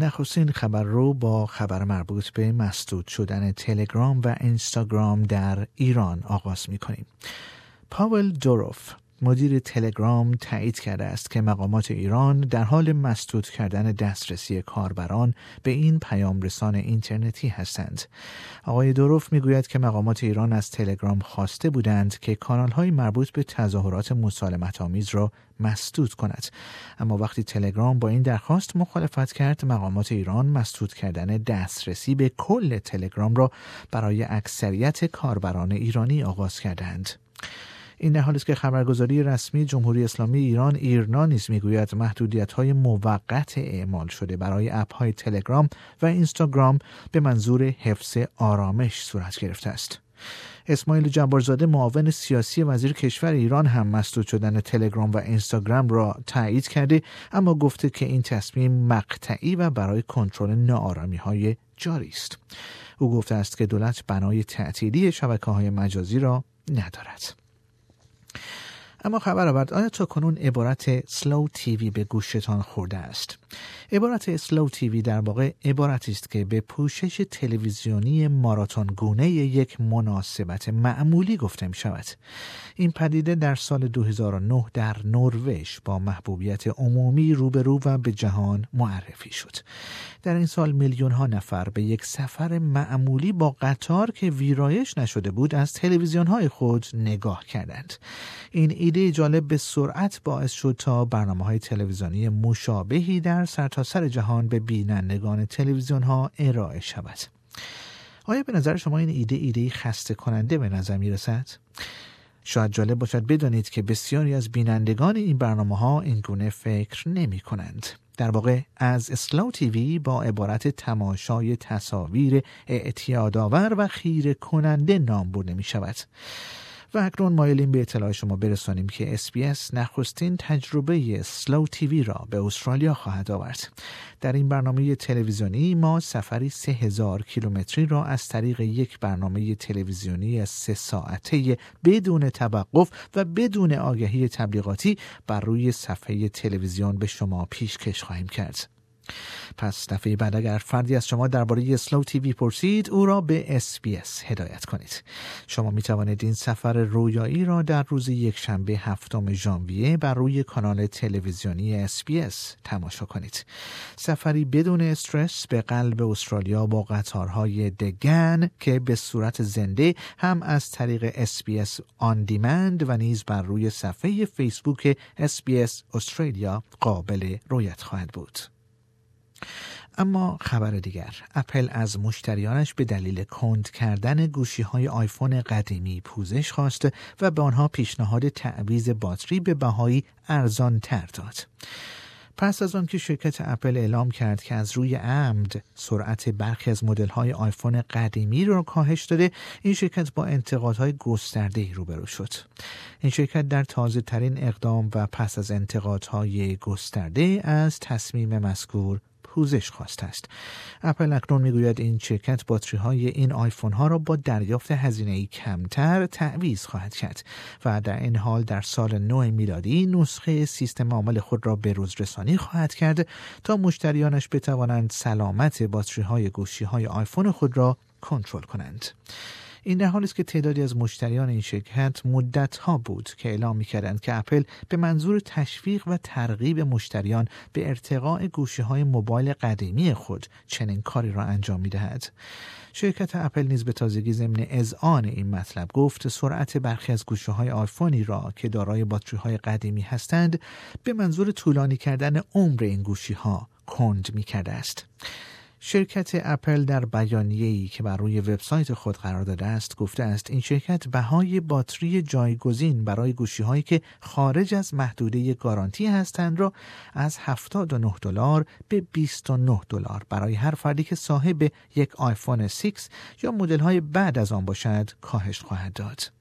نخستین خبر رو با خبر مربوط به مسدود شدن تلگرام و اینستاگرام در ایران آغاز می کنیم. پاول دوروف مدیر تلگرام تایید کرده است که مقامات ایران در حال مسدود کردن دسترسی کاربران به این پیام رسان اینترنتی هستند. آقای دوروف می‌گوید که مقامات ایران از تلگرام خواسته بودند که کانال های مربوط به تظاهرات مسالمت آمیز را مسدود کند اما وقتی تلگرام با این درخواست مخالفت کرد مقامات ایران مسدود کردن دسترسی به کل تلگرام را برای اکثریت کاربران ایرانی آغاز کردند این در حالی است که خبرگزاری رسمی جمهوری اسلامی ایران ایرنا نیز می‌گوید محدودیت های موقت اعمال شده برای اپ های تلگرام و اینستاگرام به منظور حفظ آرامش صورت گرفته است. اسماعیل جبارزاده معاون سیاسی وزیر کشور ایران هم مسدود شدن تلگرام و اینستاگرام را تایید کرده اما گفته که این تصمیم مقطعی و برای کنترل ناآرامی های جاری است. او گفته است که دولت بنای تعطیلی شبکه های مجازی را ندارد. اما خبر آورد آیا تا کنون عبارت سلو تیوی به گوشتان خورده است؟ عبارت سلو تیوی در واقع عبارتی است که به پوشش تلویزیونی ماراتون گونه یک مناسبت معمولی گفته می شود این پدیده در سال 2009 در نروژ با محبوبیت عمومی روبرو و به جهان معرفی شد. در این سال میلیون ها نفر به یک سفر معمولی با قطار که ویرایش نشده بود از تلویزیون های خود نگاه کردند. این ایده جالب به سرعت باعث شد تا برنامه های تلویزیونی مشابهی در سرتاسر سر جهان به بینندگان تلویزیون ها ارائه شود آیا به نظر شما این ایده ایده خسته کننده به نظر می رسد؟ شاید جالب باشد بدانید که بسیاری از بینندگان این برنامه ها این گونه فکر نمی کنند. در واقع از Slow TV با عبارت تماشای تصاویر اعتیادآور و خیره کننده نام برده می شود. و اکنون مایلیم به اطلاع شما برسانیم که SBS نخستین تجربه Slow TV را به استرالیا خواهد آورد. در این برنامه تلویزیونی ما سفری سه هزار کیلومتری را از طریق یک برنامه تلویزیونی سه ساعته بدون توقف و بدون آگهی تبلیغاتی بر روی صفحه تلویزیون به شما پیشکش خواهیم کرد. پس دفعه بعد اگر فردی از شما درباره Slow TV پرسید او را به SBS هدایت کنید. شما می توانید این سفر رویایی را در روز یکشنبه هفتم ژانویه بر روی کانال تلویزیونی SBS تماشا کنید. سفری بدون استرس به قلب استرالیا با قطارهای The Ghan که به صورت زنده هم از طریق SBS On Demand و نیز بر روی صفحه فیسبوک SBS استرالیا قابل رویت خواهد بود. اما خبر دیگر. اپل از مشتریانش به دلیل کند کردن گوشی های آیفون قدیمی پوزش خواست و به آنها پیشنهاد تعویض باتری به بهایی ارزان تر داد. پس از آنکه شرکت اپل اعلام کرد که از روی عمد سرعت برخی از مدل های آیفون قدیمی را کاهش داده این شرکت با انتقادهای گسترده روبرو شد. این شرکت در تازه ترین اقدام و پس از انتقادهای گسترده از تصمیم مذکور پوزش خواسته است. اپل اکنون می‌گوید این شرکت باتری های این آیفون ها را با دریافت هزینه کمتر تعویض خواهد کرد و در این حال در سال نو میلادی نسخه سیستم عامل خود را به روز رسانی خواهد کرد تا مشتریانش بتوانند سلامت باتری های گوشی های آیفون خود را کنترل کنند. این در حالی است که تعدادی از مشتریان این شرکت مدت ها بود که اعلام می کردند که اپل به منظور تشویق و ترغیب مشتریان به ارتقاء گوشی های موبایل قدیمی خود چنین کاری را انجام می دهد. شرکت اپل نیز به تازگی ضمن اذعان این مطلب گفت سرعت برخی از گوشه های آیفونی را که دارای باتری های قدیمی هستند به منظور طولانی کردن عمر این گوشی ها کند می کرده است. شرکت اپل در بیانیه‌ای که بر روی وبسایت خود قرار داده است گفته است این شرکت بهای باتری جایگزین برای گوشی‌هایی که خارج از محدوده گارانتی هستند را از 79 دلار به 29 دلار برای هر فردی که صاحب یک آیفون 6 یا مدل‌های بعد از آن باشد کاهش خواهد داد.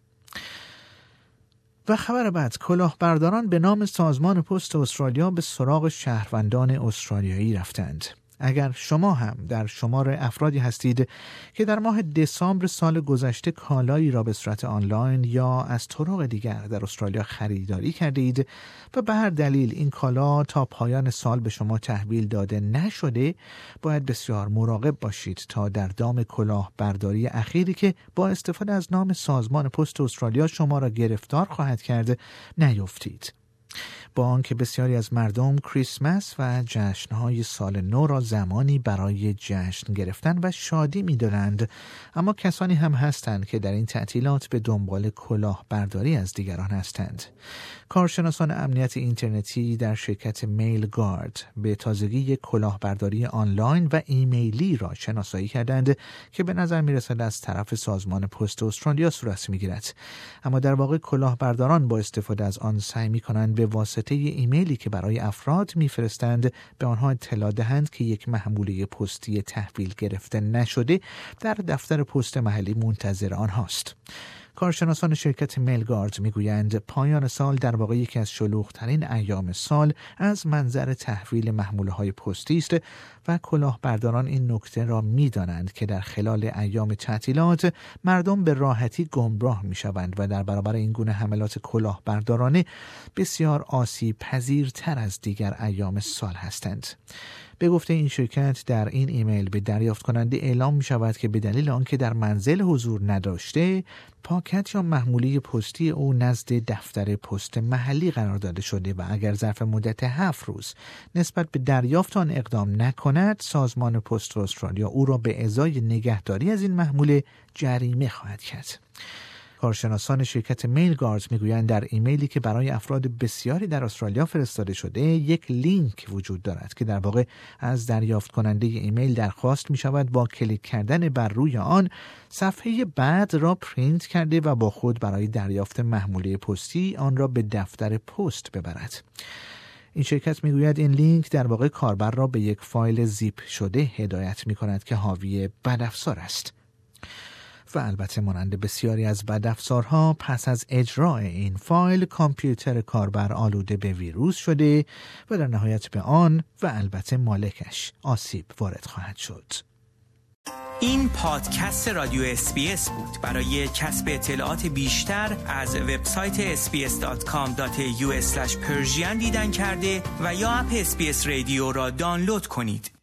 و خبر بعد کلاهبرداران به نام سازمان پست استرالیا به سراغ شهروندان استرالیایی رفتند. اگر شما هم در شمار افرادی هستید که در ماه دسامبر سال گذشته کالایی را به صورت آنلاین یا از طرق دیگر در استرالیا خریداری کردید و به هر دلیل این کالا تا پایان سال به شما تحویل داده نشده باید بسیار مراقب باشید تا در دام کلاه برداری اخیری که با استفاده از نام سازمان پست استرالیا شما را گرفتار خواهد کرد نیفتید. با آنکه بسیاری از مردم کریسمس و جشنهای سال نو را زمانی برای جشن گرفتن و شادی میدارند اما کسانی هم هستند که در این تعطیلات به دنبال کلاهبرداری از دیگران هستند کارشناسان امنیت اینترنتی در شرکت میل گارد به تازگی کلاهبرداری آنلاین و ایمیلی را شناسایی کردند که به نظر می رسد از طرف سازمان پست استرالیا صورت می گیرد. اما در واقع کلاهبرداران با استفاده از آن سعی می کنند به واسطه ایمیلی که برای افراد میفرستند به آنها اطلاع دهند که یک محموله پستی تحویل گرفته نشده در دفتر پست محلی منتظر آنهاست. کارشناسان شرکت میلگارد می‌گویند پایان سال در واقع یکی از شلوغترین ایام سال از منظر تحویل محموله های پستی است و کلاهبرداران این نکته را می‌دانند که در خلال ایام تعطیلات مردم به راحتی گمراه می شوند و در برابر این گونه حملات کلاهبردارانه بسیار آسیب پذیرتر از دیگر ایام سال هستند. به گفته این شرکت در این ایمیل به دریافت کننده اعلام می شود که به دلیل آنکه در منزل حضور نداشته پاکت یا محموله پستی او نزد دفتر پست محلی قرار داده شده و اگر ظرف مدت هفت روز نسبت به دریافت آن اقدام نکند سازمان پست استرالیا او را به ازای نگهداری از این محموله جریمه خواهد کرد. کارشناسان شرکت MailGuard می‌گویند در ایمیلی که برای افراد بسیاری در استرالیا فرستاده شده یک لینک وجود دارد که در واقع از دریافت کننده ایمیل درخواست می شود با کلیک کردن بر روی آن صفحه بعد را پرینت کرده و با خود برای دریافت محموله پستی آن را به دفتر پست ببرد. این شرکت می‌گوید این لینک در واقع کاربر را به یک فایل زیپ شده هدایت می کند که حاوی بدافزار است. و البته مانند بسیاری از بدافزارها پس از اجرای این فایل کامپیوتر کاربر آلوده به ویروس شده و در نهایت به آن و البته مالکش آسیب وارد خواهد شد. این پادکست رادیو SBS بود برای کسب اطلاعات بیشتر از وبسایت sbs.com.au دیدن کرده و یا اپ اسپیس رادیو را دانلود کنید